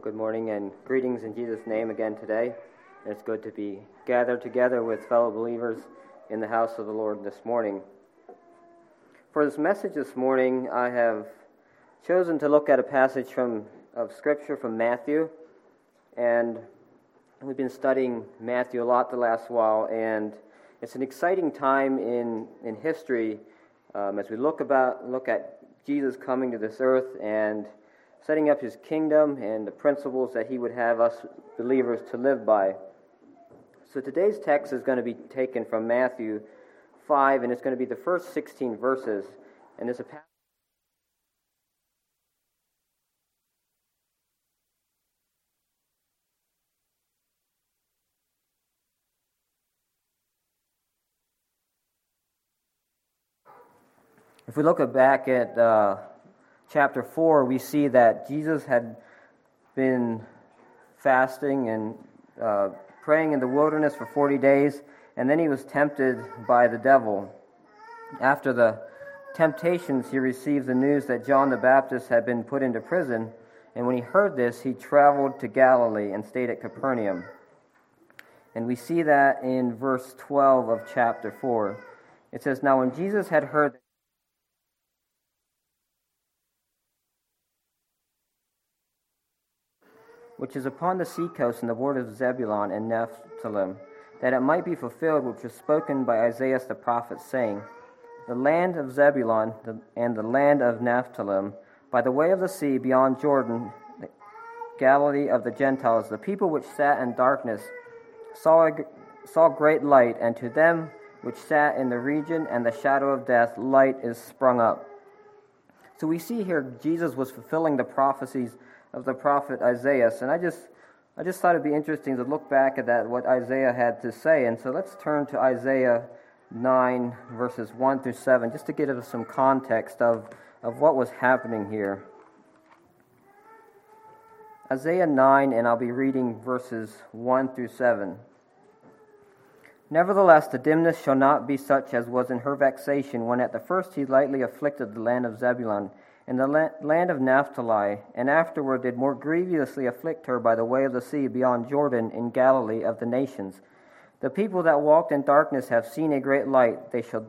Good morning and greetings in Jesus' name again today. It's good to be gathered together with fellow believers in the house of the Lord this morning. For this message this morning, I have chosen to look at a passage from of Scripture from Matthew, and we've been studying Matthew a lot the last while, and it's an exciting time in in history um, as we look about look at Jesus coming to this earth and setting up his kingdom and the principles that he would have us believers to live by. So today's text is going to be taken from Matthew 5, and it's going to be the first 16 verses. And it's a passage. If we look back at uh, chapter 4, we see that Jesus had been fasting and uh, praying in the wilderness for 40 days, and then he was tempted by the devil. After the temptations, he received the news that John the Baptist had been put into prison, and when he heard this, he traveled to Galilee and stayed at Capernaum. And we see that in verse 12 of chapter 4. It says, Now when Jesus had heard which is upon the seacoast in the borders of Zebulun and Nephthalim, that it might be fulfilled which was spoken by Isaiah the prophet, saying, The land of Zebulun and the land of Nephthalim, by the way of the sea beyond Jordan, the Galilee of the Gentiles, the people which sat in darkness saw, a, saw great light, and to them which sat in the region and the shadow of death, light is sprung up. So we see here Jesus was fulfilling the prophecies of the prophet Isaiah. And I just I just thought it'd be interesting to look back at that what Isaiah had to say. And so let's turn to Isaiah 9 verses 1 through 7 just to give us some context of, of what was happening here. Isaiah 9 and I'll be reading verses 1 through 7. Nevertheless, the dimness shall not be such as was in her vexation when at the first he lightly afflicted the land of Zebulun in the land of Naphtali, and afterward did more grievously afflict her by the way of the sea beyond Jordan in Galilee of the nations. The people that walked in darkness have seen a great light. They shall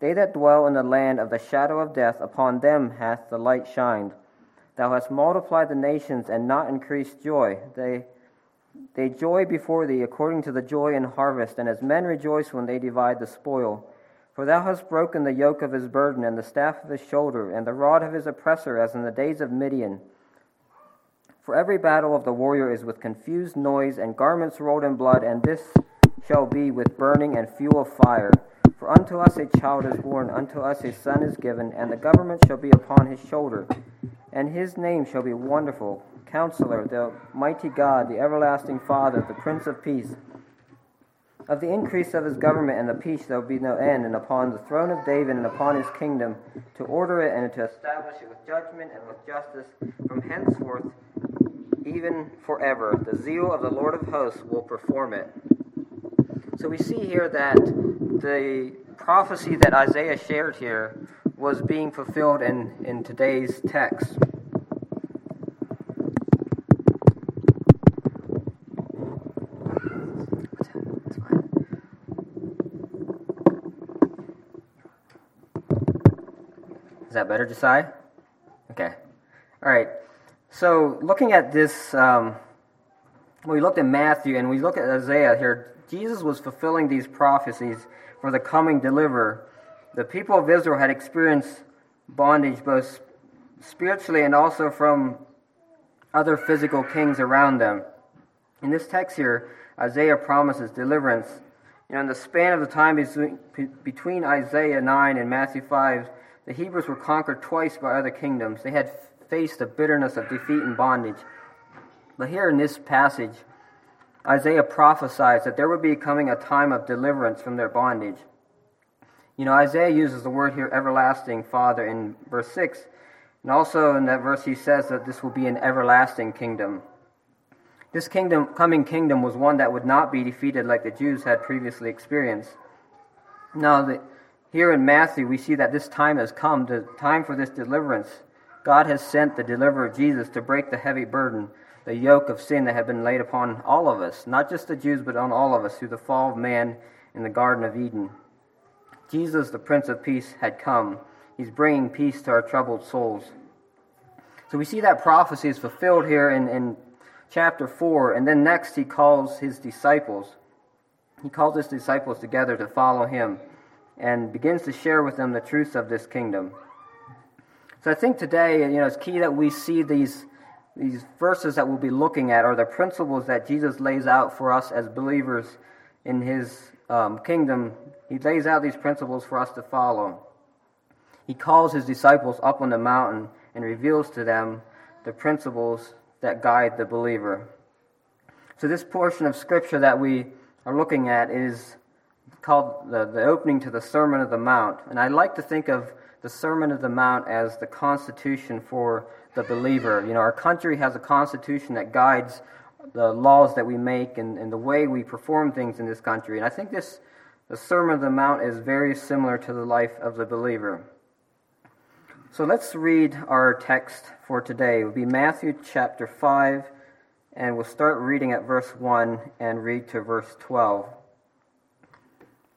they that dwell in the land of the shadow of death, upon them hath the light shined. Thou hast multiplied the nations and not increased joy. They they joy before thee according to the joy in harvest, and as men rejoice when they divide the spoil. For thou hast broken the yoke of his burden, and the staff of his shoulder, and the rod of his oppressor, as in the days of Midian. For every battle of the warrior is with confused noise, and garments rolled in blood, and this shall be with burning and fuel of fire. For unto us a child is born, unto us a son is given, and the government shall be upon his shoulder. And his name shall be Wonderful, Counselor, the Mighty God, the Everlasting Father, the Prince of Peace. Of the increase of his government and the peace there will be no end, and upon the throne of David and upon his kingdom, to order it and to establish it with judgment and with justice from henceforth, even forever. The zeal of the Lord of hosts will perform it. So we see here that the prophecy that Isaiah shared here was being fulfilled in, in today's text. That better, Josiah? Okay. All right. So, looking at this, um, we looked at Matthew and we look at Isaiah here. Jesus was fulfilling these prophecies for the coming deliverer. The people of Israel had experienced bondage both spiritually and also from other physical kings around them. In this text here, Isaiah promises deliverance. You know, in the span of the time between Isaiah 9 and Matthew 5, the Hebrews were conquered twice by other kingdoms. They had faced the bitterness of defeat and bondage. But here in this passage, Isaiah prophesies that there would be coming a time of deliverance from their bondage. You know, Isaiah uses the word here, everlasting Father, in verse 6. And also in that verse, he says that this will be an everlasting kingdom. This kingdom, coming kingdom was one that would not be defeated like the Jews had previously experienced. Now, the, Here in Matthew, we see that this time has come, the time for this deliverance. God has sent the deliverer Jesus to break the heavy burden, the yoke of sin that had been laid upon all of us, not just the Jews, but on all of us through the fall of man in the Garden of Eden. Jesus, the Prince of Peace, had come. He's bringing peace to our troubled souls. So we see that prophecy is fulfilled here in, in chapter 4, and then next he calls his disciples. He calls his disciples together to follow him and begins to share with them the truths of this kingdom. So I think today, you know, it's key that we see these, these verses that we'll be looking at are the principles that Jesus lays out for us as believers in his um, kingdom. He lays out these principles for us to follow. He calls his disciples up on the mountain and reveals to them the principles that guide the believer. So, this portion of Scripture that we are looking at is called the, the opening to the Sermon of the Mount. And I like to think of the Sermon of the Mount as the constitution for the believer. You know, our country has a constitution that guides the laws that we make and, and the way we perform things in this country. And I think this the Sermon of the Mount is very similar to the life of the believer. So let's read our text for today. It will be Matthew chapter 5, and we'll start reading at verse 1 and read to verse 12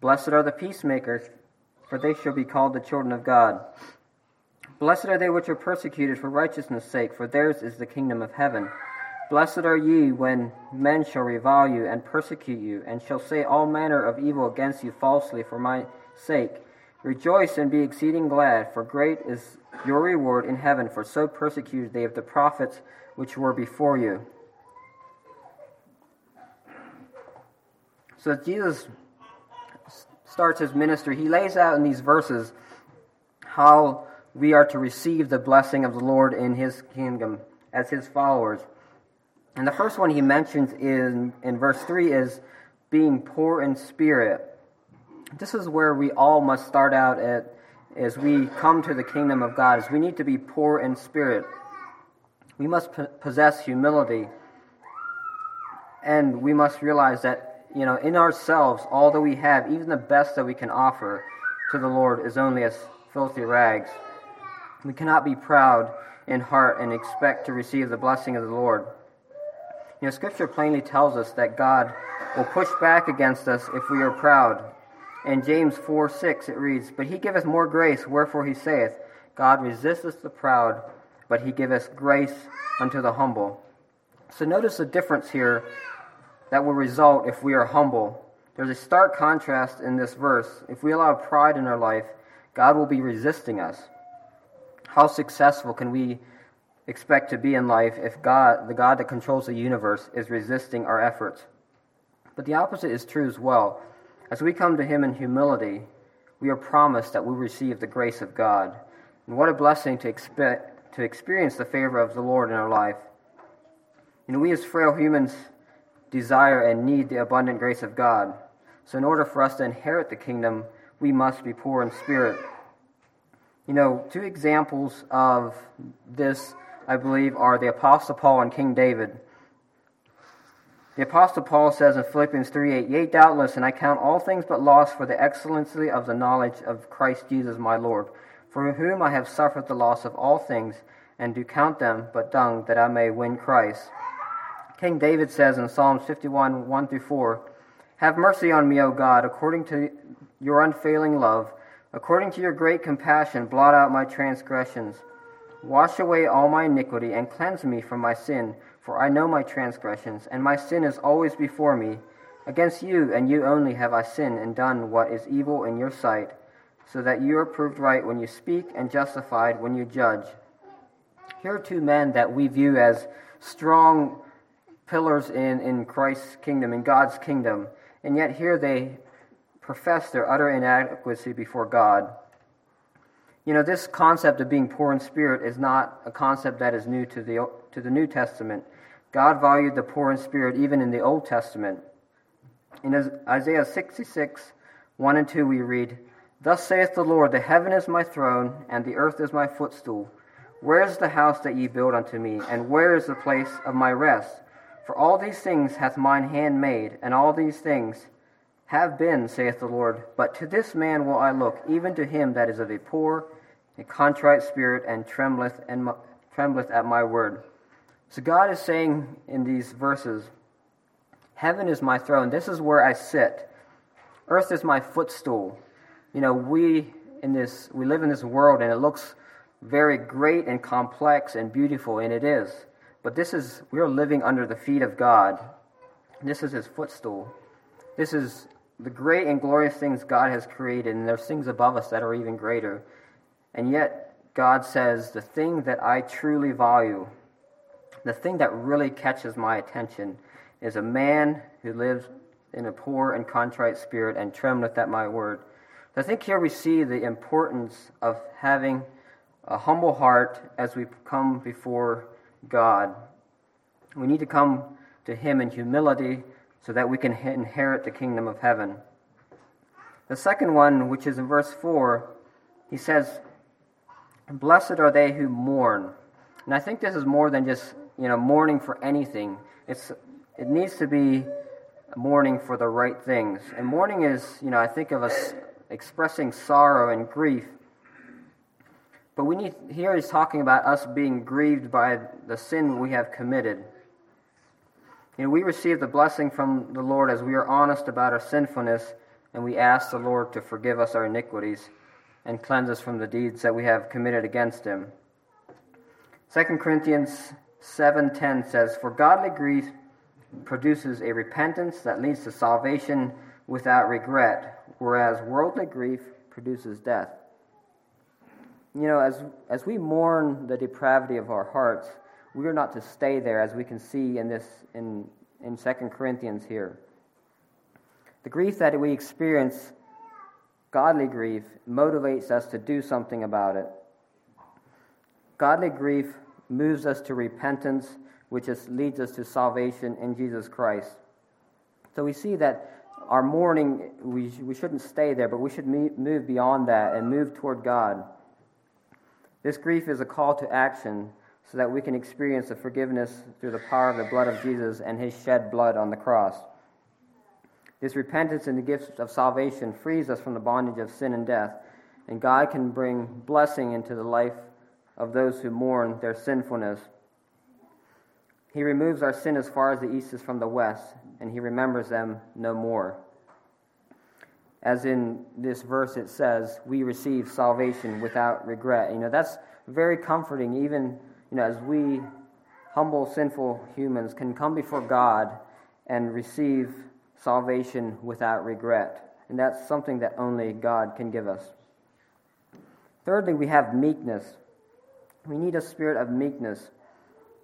Blessed are the peacemakers, for they shall be called the children of God. Blessed are they which are persecuted for righteousness' sake, for theirs is the kingdom of heaven. Blessed are ye when men shall revile you and persecute you, and shall say all manner of evil against you falsely for my sake. Rejoice and be exceeding glad, for great is your reward in heaven, for so persecuted they of the prophets which were before you. So Jesus starts his ministry, he lays out in these verses how we are to receive the blessing of the Lord in his kingdom as his followers. And the first one he mentions in, in verse 3 is being poor in spirit. This is where we all must start out at as we come to the kingdom of God, is we need to be poor in spirit. We must possess humility. And we must realize that you know, in ourselves, all that we have, even the best that we can offer to the Lord, is only as filthy rags. We cannot be proud in heart and expect to receive the blessing of the Lord. You know, Scripture plainly tells us that God will push back against us if we are proud. In James 4 6, it reads, But he giveth more grace, wherefore he saith, God resisteth the proud, but he giveth grace unto the humble. So notice the difference here that will result if we are humble. There's a stark contrast in this verse. If we allow pride in our life, God will be resisting us. How successful can we expect to be in life if God, the God that controls the universe, is resisting our efforts? But the opposite is true as well. As we come to Him in humility, we are promised that we receive the grace of God. And what a blessing to expect to experience the favor of the Lord in our life. You know, we as frail humans desire and need the abundant grace of God. So, in order for us to inherit the kingdom, we must be poor in spirit. You know, two examples of this, I believe, are the Apostle Paul and King David. The Apostle Paul says in Philippians 3 8, Yea, doubtless, and I count all things but loss for the excellency of the knowledge of Christ Jesus my Lord, for whom I have suffered the loss of all things, and do count them but dung, that I may win Christ King David says in Psalms 51 1 through 4, Have mercy on me, O God, according to your unfailing love. According to your great compassion, blot out my transgressions. Wash away all my iniquity and cleanse me from my sin, for I know my transgressions, and my sin is always before me. Against you and you only have I sinned and done what is evil in your sight, so that you are proved right when you speak and justified when you judge. Here are two men that we view as strong pillars in, in Christ's kingdom, in God's kingdom. And yet here they profess their utter inadequacy before God. You know, this concept of being poor in spirit is not a concept that is new to the, to the New Testament. God valued the poor in spirit even in the Old Testament. In Isaiah 66, 1 and 2, we read, Thus saith the Lord, The heaven is my throne, and the earth is my footstool. Where is the house that ye build unto me, and where is the place of my rest? For all these things hath mine hand made, and all these things have been, saith the Lord. But to this man will I look, even to him that is of a poor, a contrite spirit, and trembleth, and trembleth at my word. So God is saying in these verses, Heaven is my throne. This is where I sit. Earth is my footstool. You know, we in this we live in this world and it looks very great and complex and beautiful, and it is. But this is we're living under the feet of God. This is his footstool. This is the great and glorious things God has created, and there's things above us that are even greater. And yet, God says, the thing that I truly value, the thing that really catches my attention, is a man who lives in a poor and contrite spirit and trembleth at my word. I think here we see the importance of having a humble heart as we come before God. We need to come to Him in humility so that we can inherit the kingdom of heaven. The second one, which is in verse 4, he says, Blessed are they who mourn. And I think this is more than just, you know, mourning for anything. It's, it needs to be mourning for the right things. And mourning is, you know, I think of us expressing sorrow and grief. But we need here he's talking about us being grieved by the sin we have committed. You know, we receive the blessing from the Lord as we are honest about our sinfulness and we ask the Lord to forgive us our iniquities and cleanse us from the deeds that we have committed against him. 2 Corinthians 7:10 says, "For godly grief produces a repentance that leads to salvation without regret, whereas worldly grief produces death." You know, as as we mourn the depravity of our hearts, we are not to stay there, as we can see in this in in Second Corinthians here. The grief that we experience, godly grief, motivates us to do something about it. Godly grief moves us to repentance, which is, leads us to salvation in Jesus Christ. So we see that our mourning, we, we shouldn't stay there, but we should move beyond that and move toward God. This grief is a call to action so that we can experience the forgiveness through the power of the blood of Jesus and his shed blood on the cross. This repentance and the gift of salvation frees us from the bondage of sin and death, and God can bring blessing into the life of those who mourn their sinfulness. He removes our sin as far as the east is from the west, and he remembers them no more. As in this verse it says, we receive salvation without regret. You know, that's very comforting, even you know, as we humble, sinful humans can come before God and receive salvation without regret. And that's something that only God can give us. Thirdly, we have meekness. We need a spirit of meekness.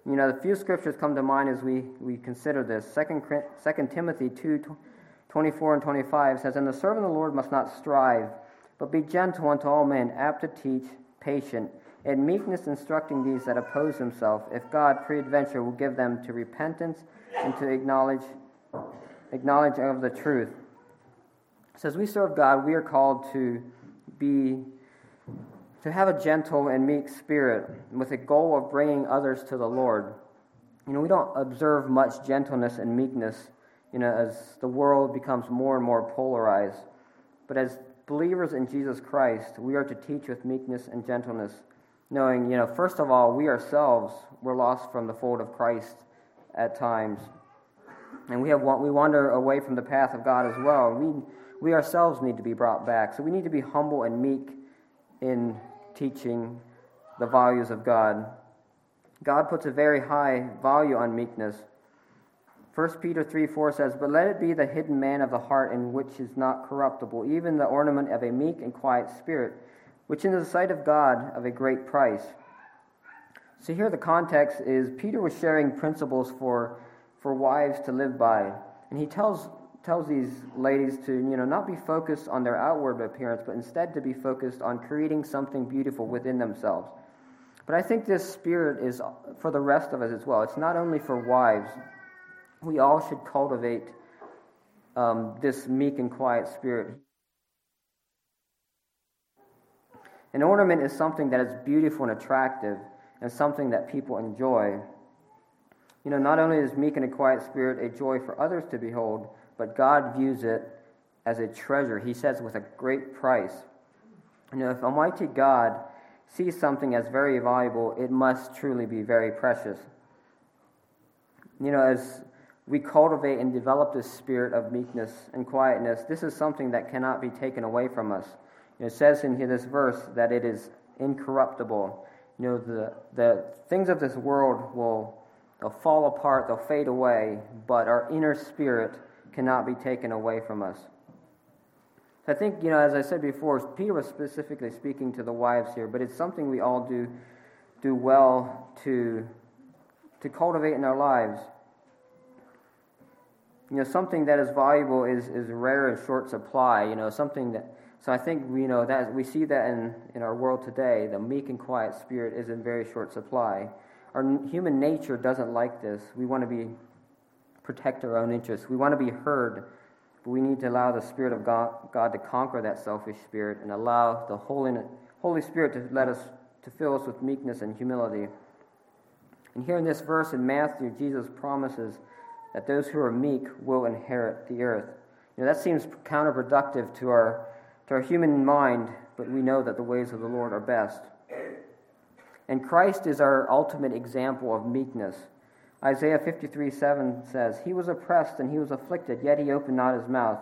You know, the few scriptures come to mind as we, we consider this. 2, 2 Timothy 2 24 and 25 says, And the servant of the Lord must not strive, but be gentle unto all men, apt to teach, patient in meekness instructing these that oppose himself, if God peradventure will give them to repentance and to acknowledge, acknowledge of the truth. So as we serve God, we are called to be to have a gentle and meek spirit with a goal of bringing others to the Lord. You know, we don't observe much gentleness and meekness, you know, as the world becomes more and more polarized. But as believers in Jesus Christ, we are to teach with meekness and gentleness knowing, you know, first of all, we ourselves were lost from the fold of Christ at times. And we, have, we wander away from the path of God as well. We, we ourselves need to be brought back. So we need to be humble and meek in teaching the values of God. God puts a very high value on meekness. 1 Peter 3 4 says, But let it be the hidden man of the heart in which is not corruptible, even the ornament of a meek and quiet spirit which in the sight of God of a great price. So here the context is Peter was sharing principles for, for wives to live by. And he tells tells these ladies to, you know, not be focused on their outward appearance, but instead to be focused on creating something beautiful within themselves. But I think this spirit is for the rest of us as well. It's not only for wives. We all should cultivate um, this meek and quiet spirit. An ornament is something that is beautiful and attractive and something that people enjoy. You know, not only is meek and a quiet spirit a joy for others to behold, but God views it as a treasure. He says, with a great price. You know, if Almighty God sees something as very valuable, it must truly be very precious. You know, as we cultivate and develop this spirit of meekness and quietness, this is something that cannot be taken away from us. It says in here, this verse that it is incorruptible. You know, the, the things of this world will they'll fall apart, they'll fade away, but our inner spirit cannot be taken away from us. I think, you know, as I said before, Peter was specifically speaking to the wives here, but it's something we all do do well to to cultivate in our lives. You know, something that is valuable is, is rare and short supply. You know, something that so I think you know that we see that in, in our world today. The meek and quiet spirit is in very short supply. Our human nature doesn't like this. We want to be protect our own interests. We want to be heard but we need to allow the Spirit of God, God to conquer that selfish spirit and allow the Holy, Holy Spirit to let us to fill us with meekness and humility. And here in this verse in Matthew, Jesus promises that those who are meek will inherit the earth. You know, that seems counterproductive to our, to our human mind, but we know that the ways of the Lord are best. And Christ is our ultimate example of meekness. Isaiah 53 7 says, He was oppressed and he was afflicted, yet he opened not his mouth.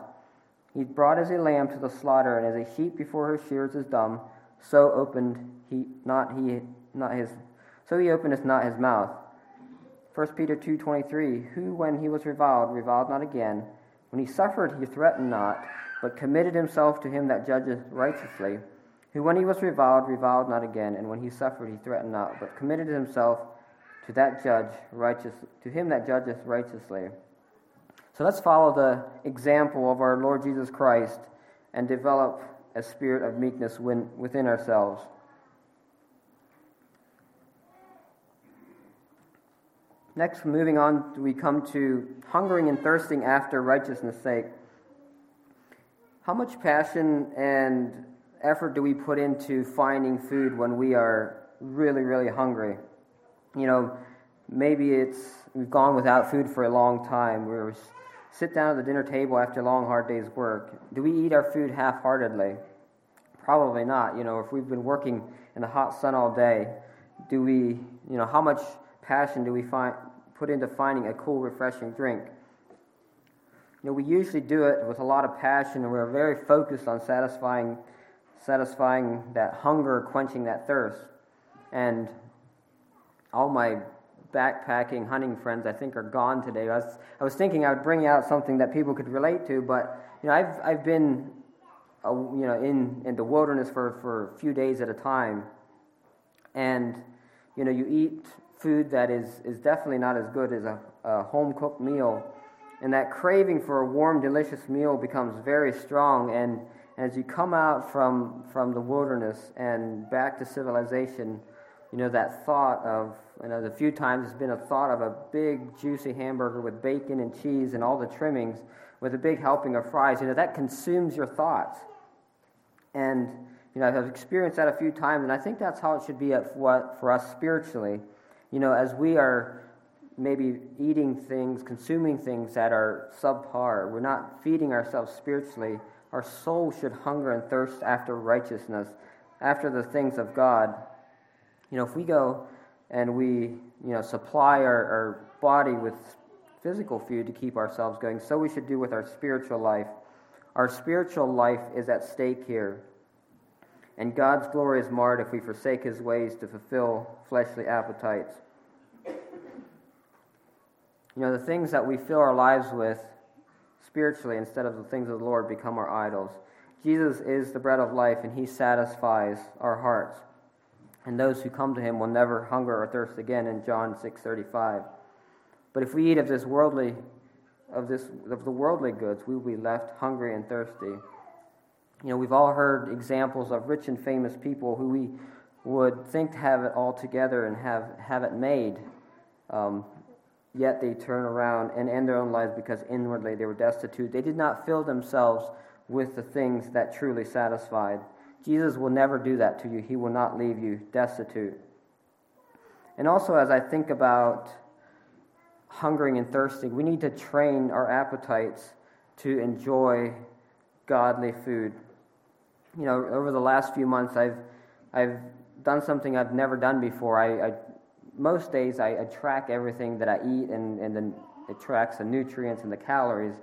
He brought as a lamb to the slaughter, and as a sheep before her shears is dumb, so opened he not he not his so he openeth not his mouth. 1 Peter two twenty three, who when he was reviled, reviled not again. When he suffered, he threatened not, but committed himself to him that judgeth righteously. Who when he was reviled, reviled not again, and when he suffered, he threatened not, but committed himself to that judge righteous to him that judgeth righteously. So let's follow the example of our Lord Jesus Christ and develop a spirit of meekness within ourselves. Next, moving on, we come to hungering and thirsting after righteousness' sake. How much passion and effort do we put into finding food when we are really, really hungry? you know, maybe it's we've gone without food for a long time. We sit down at the dinner table after a long, hard day's work. Do we eat our food half heartedly? Probably not. You know, if we've been working in the hot sun all day, do we, you know, how much passion do we find, put into finding a cool, refreshing drink? You know, we usually do it with a lot of passion, and we're very focused on satisfying, satisfying that hunger, quenching that thirst. And all my backpacking hunting friends I think are gone today. I was, I was thinking I would bring out something that people could relate to, but you know I've I've been you know in in the wilderness for for a few days at a time, and you know you eat food that is is definitely not as good as a, a home cooked meal, and that craving for a warm delicious meal becomes very strong and. As you come out from, from the wilderness and back to civilization, you know, that thought of, you know, the few times it's been a thought of a big, juicy hamburger with bacon and cheese and all the trimmings with a big helping of fries, you know, that consumes your thoughts. And, you know, I've experienced that a few times, and I think that's how it should be for, for us spiritually. You know, as we are maybe eating things, consuming things that are subpar, we're not feeding ourselves spiritually. Our soul should hunger and thirst after righteousness, after the things of God. You know, if we go and we, you know, supply our, our body with physical food to keep ourselves going, so we should do with our spiritual life. Our spiritual life is at stake here. And God's glory is marred if we forsake his ways to fulfill fleshly appetites. You know, the things that we fill our lives with spiritually instead of the things of the Lord become our idols. Jesus is the bread of life, and he satisfies our hearts and those who come to him will never hunger or thirst again in John 6:35. But if we eat of this worldly of this of the worldly goods, we will be left hungry and thirsty. You know, we've all heard examples of rich and famous people who we would think to have it all together and have, have it made, um, yet they turn around and end their own lives because inwardly they were destitute. They did not fill themselves with the things that truly satisfied. Jesus will never do that to you, He will not leave you destitute. And also, as I think about hungering and thirsting, we need to train our appetites to enjoy godly food. You know, over the last few months, I've, I've done something I've never done before. I, I most days I, I, track everything that I eat, and, and then it tracks the nutrients and the calories,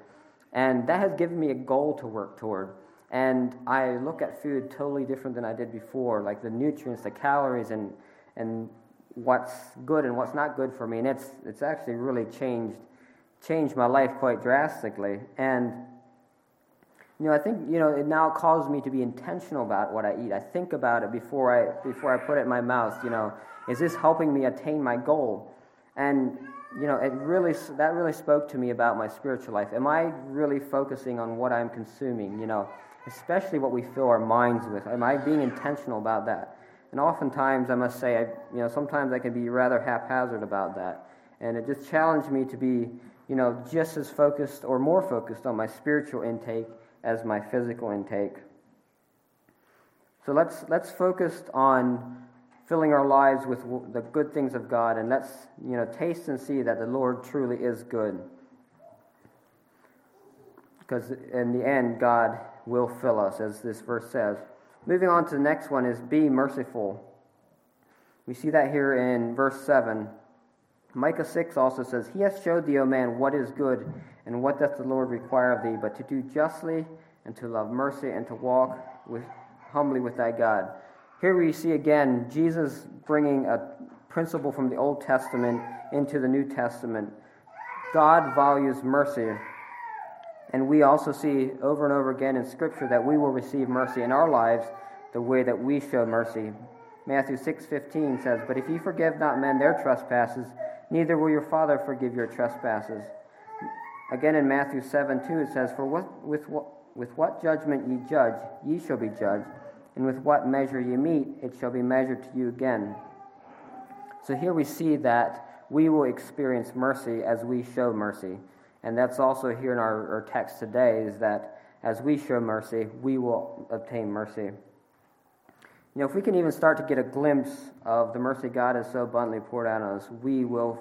and that has given me a goal to work toward. And I look at food totally different than I did before, like the nutrients, the calories, and and what's good and what's not good for me. And it's it's actually really changed changed my life quite drastically. And you know, I think you know it now calls me to be intentional about what I eat. I think about it before I before I put it in my mouth. You know, is this helping me attain my goal? And you know, it really that really spoke to me about my spiritual life. Am I really focusing on what I'm consuming? You know, especially what we fill our minds with. Am I being intentional about that? And oftentimes, I must say, I, you know, sometimes I can be rather haphazard about that. And it just challenged me to be, you know, just as focused or more focused on my spiritual intake as my physical intake. So let's, let's focus on filling our lives with the good things of God and let's you know, taste and see that the Lord truly is good. Because in the end, God will fill us, as this verse says. Moving on to the next one is be merciful. We see that here in verse 7. Micah 6 also says, He has showed thee, O man, what is good, and what doth the Lord require of thee, but to do justly, and to love mercy, and to walk with, humbly with thy God. Here we see again Jesus bringing a principle from the Old Testament into the New Testament. God values mercy. And we also see over and over again in Scripture that we will receive mercy in our lives the way that we show mercy. Matthew 6:15 says, "But if ye forgive not men their trespasses, neither will your Father forgive your trespasses." Again in Matthew 7:2 it says, "For what, with, what, with what judgment ye judge, ye shall be judged, and with what measure ye meet, it shall be measured to you again." So here we see that we will experience mercy as we show mercy. And that's also here in our, our text today is that as we show mercy, we will obtain mercy. You know, if we can even start to get a glimpse of the mercy God has so abundantly poured out on us, we will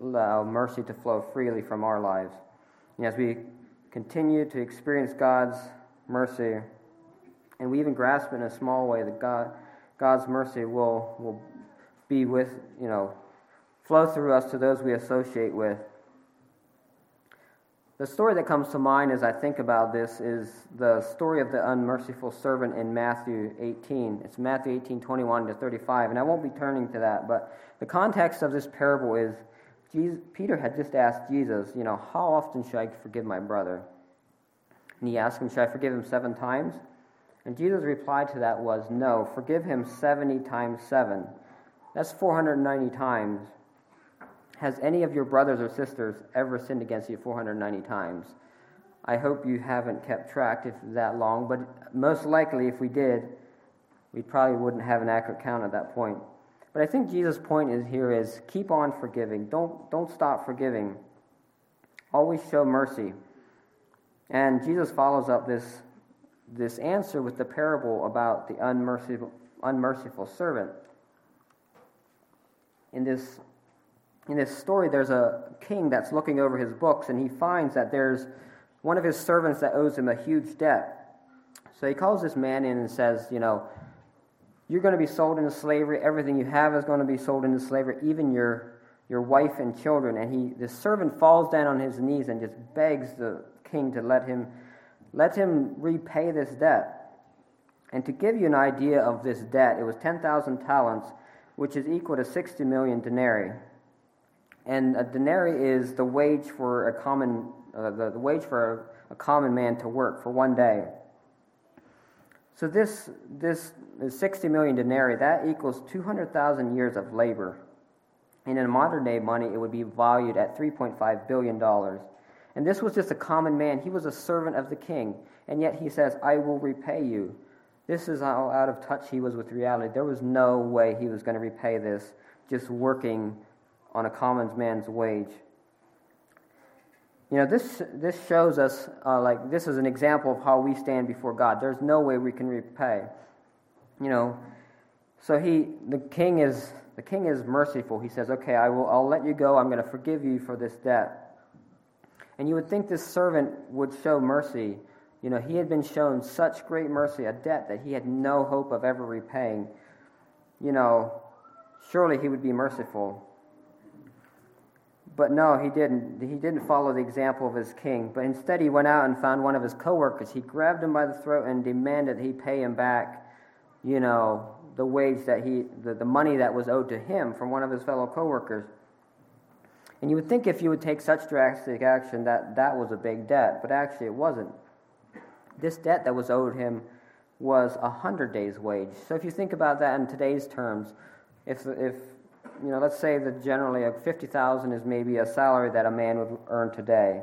allow mercy to flow freely from our lives. And as we continue to experience God's mercy, and we even grasp in a small way that God, God's mercy will, will be with, you know, flow through us to those we associate with. The story that comes to mind as I think about this is the story of the unmerciful servant in Matthew 18. It's Matthew 18, 21 to 35, and I won't be turning to that, but the context of this parable is Jesus, Peter had just asked Jesus, you know, how often should I forgive my brother? And he asked him, should I forgive him seven times? And Jesus' reply to that was, no, forgive him 70 times seven. That's 490 times. Has any of your brothers or sisters ever sinned against you 490 times? I hope you haven't kept track if that long, but most likely if we did, we probably wouldn't have an accurate count at that point. But I think Jesus' point is here is keep on forgiving. Don't, don't stop forgiving. Always show mercy. And Jesus follows up this, this answer with the parable about the unmerciful, unmerciful servant. In this in this story, there's a king that's looking over his books, and he finds that there's one of his servants that owes him a huge debt. So he calls this man in and says, You know, you're going to be sold into slavery. Everything you have is going to be sold into slavery, even your, your wife and children. And he, the servant falls down on his knees and just begs the king to let him, let him repay this debt. And to give you an idea of this debt, it was 10,000 talents, which is equal to 60 million denarii. And a denarii is the wage for a common, uh, the, the wage for a, a common man to work for one day. So this, this is 60 million denarii. That equals 200,000 years of labor. And in modern day money, it would be valued at $3.5 billion. And this was just a common man. He was a servant of the king. And yet he says, I will repay you. This is how out of touch he was with reality. There was no way he was going to repay this just working on a common man's wage. You know, this, this shows us, uh, like, this is an example of how we stand before God. There's no way we can repay. You know, so he, the king is, the king is merciful. He says, okay, I will, I'll let you go. I'm going to forgive you for this debt. And you would think this servant would show mercy. You know, he had been shown such great mercy, a debt that he had no hope of ever repaying. You know, surely he would be merciful. But no, he didn't. He didn't follow the example of his king. But instead, he went out and found one of his coworkers. He grabbed him by the throat and demanded he pay him back, you know, the wage that he, the, the money that was owed to him from one of his fellow coworkers. And you would think if you would take such drastic action that that was a big debt, but actually it wasn't. This debt that was owed him was a hundred days' wage. So if you think about that in today's terms, if if you know, let's say that generally a fifty thousand is maybe a salary that a man would earn today.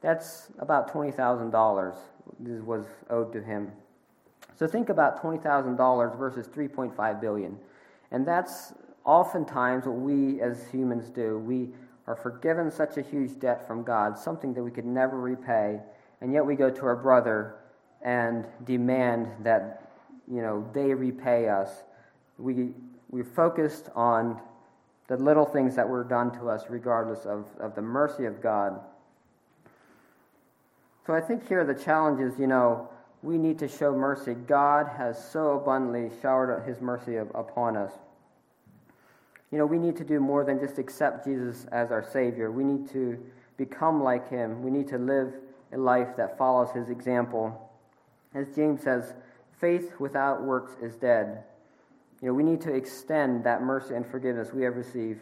That's about twenty thousand dollars was owed to him. So think about twenty thousand dollars versus three point five billion, and that's oftentimes what we as humans do. We are forgiven such a huge debt from God, something that we could never repay, and yet we go to our brother and demand that you know they repay us. We we're focused on the little things that were done to us, regardless of, of the mercy of God. So I think here the challenge is, you know, we need to show mercy. God has so abundantly showered his mercy upon us. You know, we need to do more than just accept Jesus as our Savior. We need to become like him. We need to live a life that follows his example. As James says, faith without works is dead. You know, we need to extend that mercy and forgiveness we have received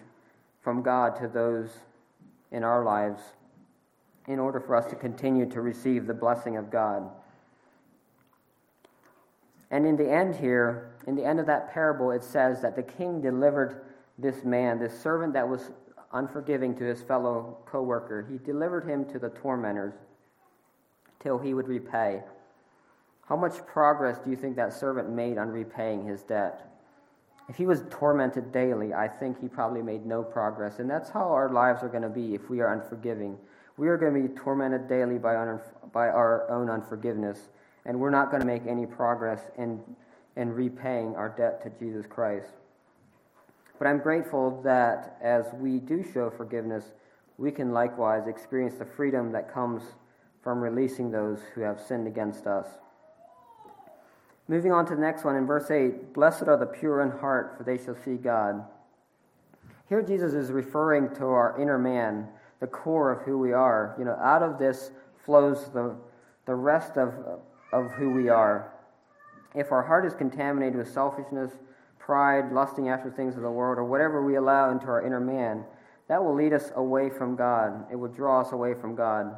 from God to those in our lives in order for us to continue to receive the blessing of God. And in the end here, in the end of that parable, it says that the king delivered this man, this servant that was unforgiving to his fellow co worker, he delivered him to the tormentors till he would repay. How much progress do you think that servant made on repaying his debt? If he was tormented daily, I think he probably made no progress. And that's how our lives are going to be if we are unforgiving. We are going to be tormented daily by, un- by our own unforgiveness, and we're not going to make any progress in, in repaying our debt to Jesus Christ. But I'm grateful that as we do show forgiveness, we can likewise experience the freedom that comes from releasing those who have sinned against us. Moving on to the next one in verse 8 Blessed are the pure in heart, for they shall see God. Here, Jesus is referring to our inner man, the core of who we are. You know, out of this flows the, the rest of, of who we are. If our heart is contaminated with selfishness, pride, lusting after things of the world, or whatever we allow into our inner man, that will lead us away from God. It will draw us away from God.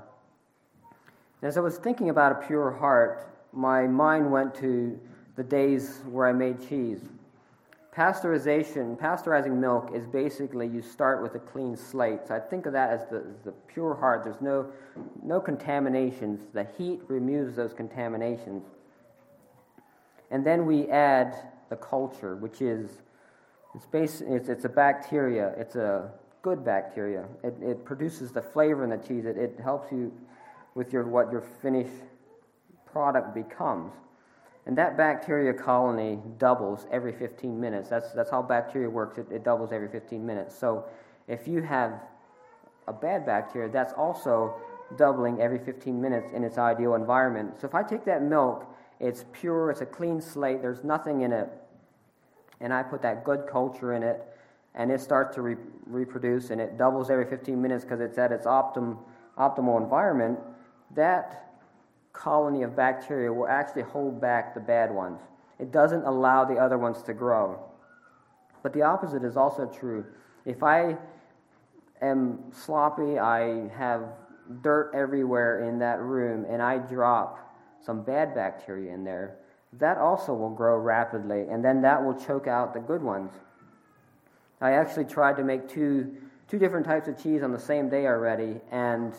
As I was thinking about a pure heart, my mind went to the days where I made cheese. Pasteurization, pasteurizing milk is basically you start with a clean slate. So I think of that as the, the pure heart. There's no, no contaminations. The heat removes those contaminations. And then we add the culture, which is it's, base, it's, it's a bacteria. It's a good bacteria. It, it produces the flavor in the cheese. It, it helps you with your, what your finished product becomes. And that bacteria colony doubles every 15 minutes. That's, that's how bacteria works, it, it doubles every 15 minutes. So if you have a bad bacteria, that's also doubling every 15 minutes in its ideal environment. So if I take that milk, it's pure, it's a clean slate, there's nothing in it, and I put that good culture in it, and it starts to re- reproduce, and it doubles every 15 minutes because it's at its optim- optimal environment, that colony of bacteria will actually hold back the bad ones. It doesn't allow the other ones to grow. But the opposite is also true. If I am sloppy, I have dirt everywhere in that room, and I drop some bad bacteria in there, that also will grow rapidly, and then that will choke out the good ones. I actually tried to make two, two different types of cheese on the same day already, and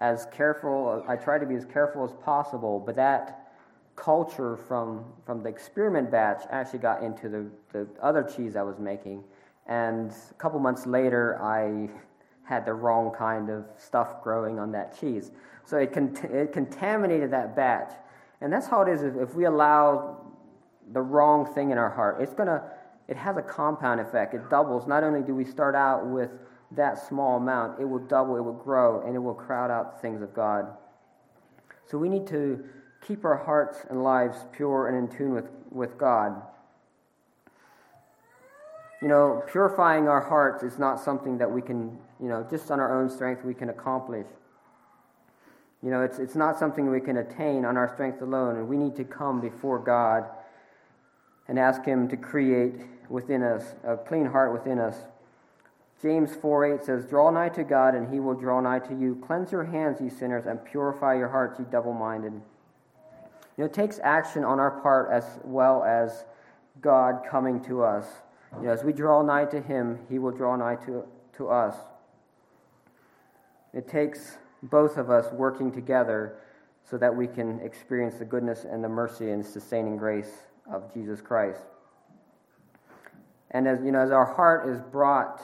as careful, I tried to be as careful as possible, but that culture from, from the experiment batch actually got into the, the other cheese I was making. And a couple months later, I had the wrong kind of stuff growing on that cheese. So it, cont- it contaminated that batch. And that's how it is if, if we allow the wrong thing in our heart. It's going to, it has a compound effect. It doubles. Not only do we start out with that small amount, it will double, it will grow, and it will crowd out the things of God. So we need to keep our hearts and lives pure and in tune with, with God. You know, purifying our hearts is not something that we can, you know, just on our own strength we can accomplish. You know, it's, it's not something we can attain on our strength alone, and we need to come before God and ask Him to create within us a clean heart within us. James 4 8 says, Draw nigh to God, and He will draw nigh to you. Cleanse your hands, ye sinners, and purify your hearts, ye double minded. You know, it takes action on our part as well as God coming to us. You know, as we draw nigh to Him, He will draw nigh to, to us. It takes both of us working together so that we can experience the goodness and the mercy and sustaining grace of Jesus Christ. And as you know, as our heart is brought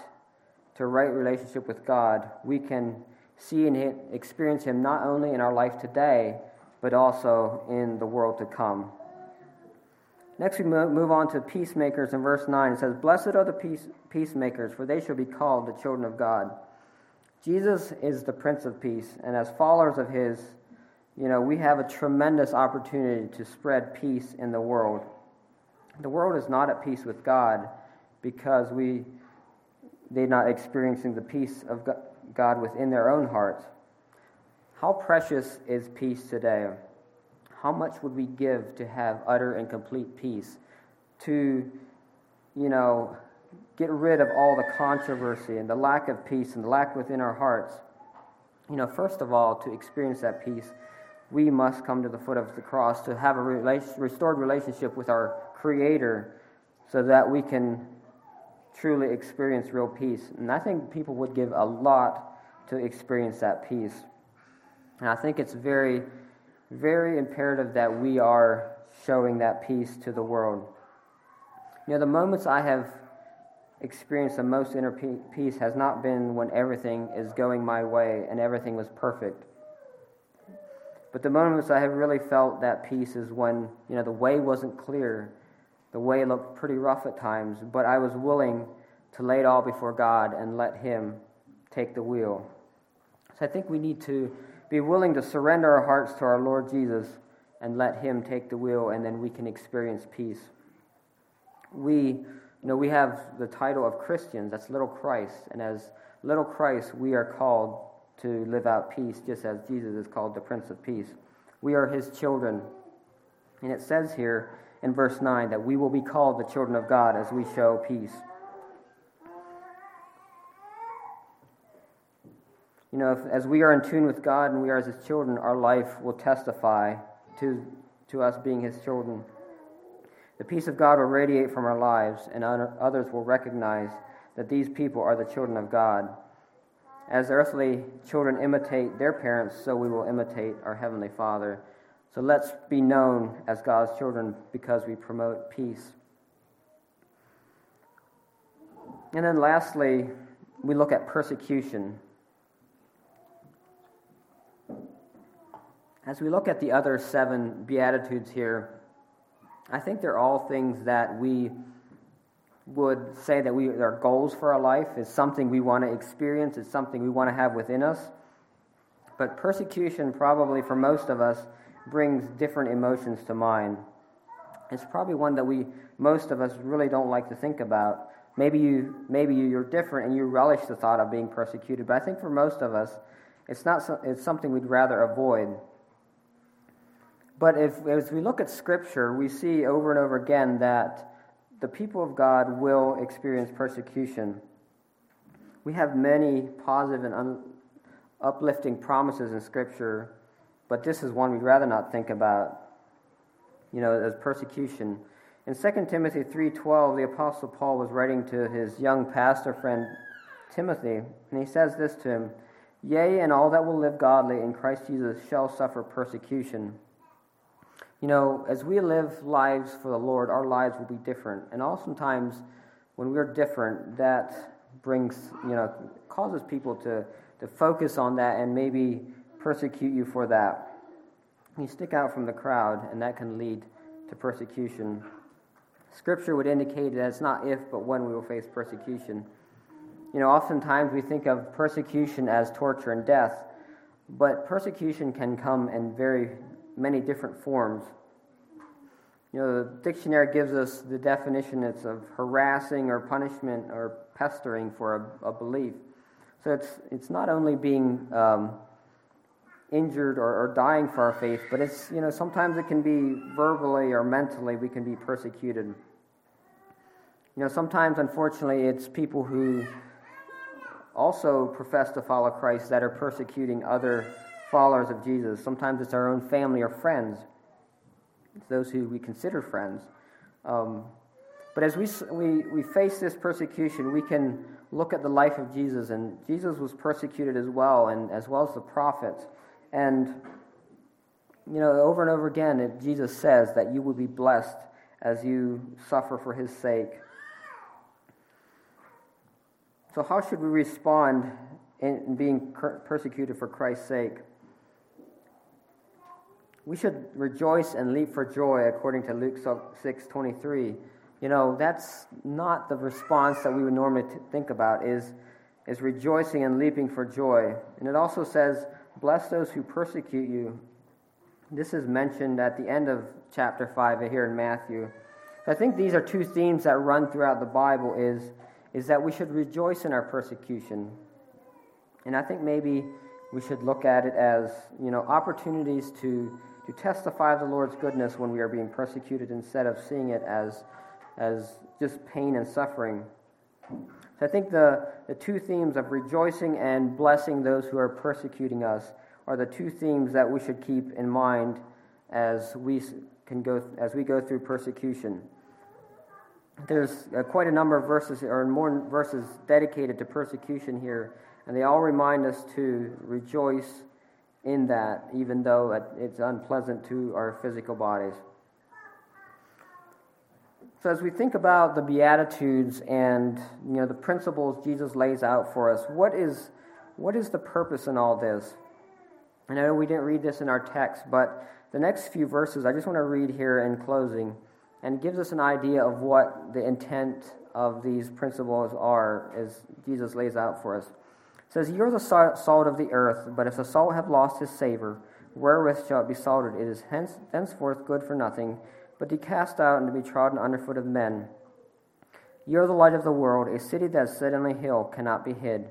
to right relationship with God, we can see and experience Him not only in our life today, but also in the world to come. Next, we move on to peacemakers in verse 9. It says, Blessed are the peace, peacemakers, for they shall be called the children of God. Jesus is the Prince of Peace, and as followers of His, you know, we have a tremendous opportunity to spread peace in the world. The world is not at peace with God because we they're not experiencing the peace of God within their own hearts. How precious is peace today? How much would we give to have utter and complete peace? To, you know, get rid of all the controversy and the lack of peace and the lack within our hearts. You know, first of all, to experience that peace, we must come to the foot of the cross to have a restored relationship with our Creator so that we can truly experience real peace. And I think people would give a lot to experience that peace. And I think it's very, very imperative that we are showing that peace to the world. You know, the moments I have experienced the most inner peace has not been when everything is going my way and everything was perfect. But the moments I have really felt that peace is when, you know, the way wasn't clear the way looked pretty rough at times, but I was willing to lay it all before God and let Him take the wheel. So I think we need to be willing to surrender our hearts to our Lord Jesus and let Him take the wheel, and then we can experience peace. We, you know, we have the title of Christians, that's little Christ, and as little Christ, we are called to live out peace, just as Jesus is called the Prince of Peace. We are His children. And it says here, in verse 9 that we will be called the children of God as we show peace. You know, if, as we are in tune with God and we are His children, our life will testify to, to us being His children. The peace of God will radiate from our lives, and others will recognize that these people are the children of God. As earthly children imitate their parents, so we will imitate our Heavenly Father. So let's be known as God's children because we promote peace. And then lastly, we look at persecution. As we look at the other seven Beatitudes here, I think they're all things that we would say that we are goals for our life, is something we want to experience, it's something we want to have within us. But persecution, probably for most of us, brings different emotions to mind. It's probably one that we, most of us, really don't like to think about. Maybe, you, maybe you're different and you relish the thought of being persecuted, but I think for most of us, it's, not, it's something we'd rather avoid. But if, as we look at Scripture, we see over and over again that the people of God will experience persecution. We have many positive and un- uplifting promises in Scripture but this is one we'd rather not think about, you know, as persecution. In 2 Timothy 3:12, the apostle Paul was writing to his young pastor friend Timothy, and he says this to him, Yea, and all that will live godly in Christ Jesus shall suffer persecution. You know, as we live lives for the Lord, our lives will be different. And oftentimes, when we're different, that brings, you know, causes people to, to focus on that and maybe persecute you for that. You stick out from the crowd, and that can lead to persecution. Scripture would indicate that it's not if, but when we will face persecution. You know, oftentimes we think of persecution as torture and death, but persecution can come in very many different forms. You know, the dictionary gives us the definition it's of harassing or punishment or pestering for a, a belief. So it's, it's not only being um, injured or, or dying for our faith, but it's, you know, sometimes it can be verbally or mentally we can be persecuted. You know, sometimes, unfortunately, it's people who also profess to follow Christ that are persecuting other followers of Jesus. Sometimes it's our own family or friends, it's those who we consider friends. Um, but as we, we, we face this persecution, we can look at the life of Jesus, and Jesus was persecuted as well, and as well as the prophets. And, you know, over and over again, it, Jesus says that you will be blessed as you suffer for his sake. So, how should we respond in being persecuted for Christ's sake? We should rejoice and leap for joy, according to Luke 6 23. You know, that's not the response that we would normally think about, is, is rejoicing and leaping for joy. And it also says, Bless those who persecute you. This is mentioned at the end of chapter 5 here in Matthew. I think these are two themes that run throughout the Bible is, is that we should rejoice in our persecution. And I think maybe we should look at it as, you know, opportunities to, to testify of the Lord's goodness when we are being persecuted instead of seeing it as, as just pain and suffering. So I think the, the two themes of rejoicing and blessing those who are persecuting us are the two themes that we should keep in mind as we can go as we go through persecution. There's uh, quite a number of verses or more verses dedicated to persecution here, and they all remind us to rejoice in that, even though it's unpleasant to our physical bodies. So as we think about the Beatitudes and you know the principles Jesus lays out for us, what is what is the purpose in all this? I know we didn't read this in our text, but the next few verses I just want to read here in closing and gives us an idea of what the intent of these principles are as Jesus lays out for us. It says, You're the salt of the earth, but if the salt have lost his savor, wherewith shall it be salted? It is hence, henceforth good for nothing but to cast out and to be trodden underfoot of men. You are the light of the world. A city that is set on a hill cannot be hid.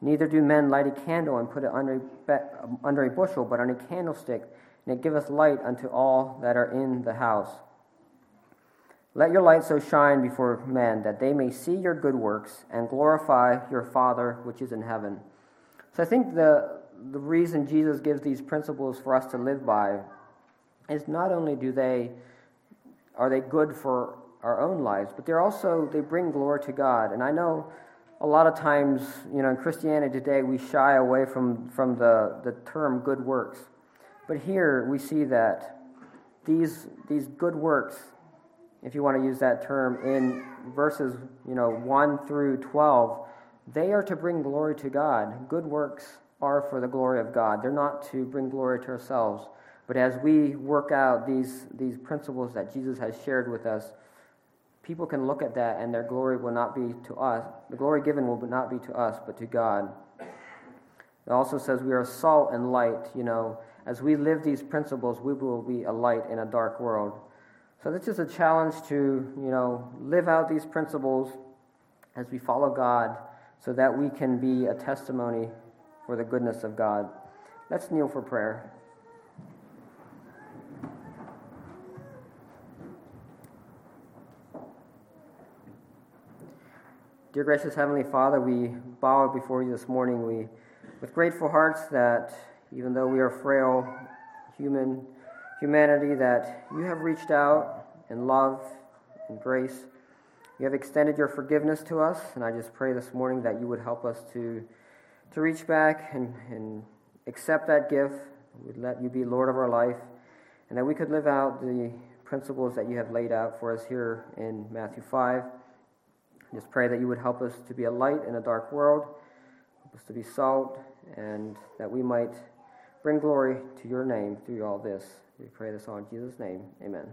Neither do men light a candle and put it under a, under a bushel, but on a candlestick, and it giveth light unto all that are in the house. Let your light so shine before men that they may see your good works and glorify your Father which is in heaven. So I think the, the reason Jesus gives these principles for us to live by is not only do they are they good for our own lives, but they're also they bring glory to God. And I know a lot of times, you know, in Christianity today, we shy away from, from the, the term good works. But here we see that these, these good works, if you want to use that term, in verses, you know, 1 through 12, they are to bring glory to God. Good works are for the glory of God. They're not to bring glory to ourselves. But as we work out these, these principles that Jesus has shared with us, people can look at that and their glory will not be to us. The glory given will not be to us, but to God. It also says we are salt and light. You know, as we live these principles, we will be a light in a dark world. So this is a challenge to, you know, live out these principles as we follow God so that we can be a testimony for the goodness of God. Let's kneel for prayer. Dear gracious Heavenly Father, we bow before you this morning. We, with grateful hearts that even though we are frail human humanity, that you have reached out in love and grace. You have extended your forgiveness to us, and I just pray this morning that you would help us to, to reach back and, and accept that gift. We'd let you be Lord of our life, and that we could live out the principles that you have laid out for us here in Matthew 5. Just pray that you would help us to be a light in a dark world, help us to be salt, and that we might bring glory to your name through all this. We pray this all in Jesus' name. Amen.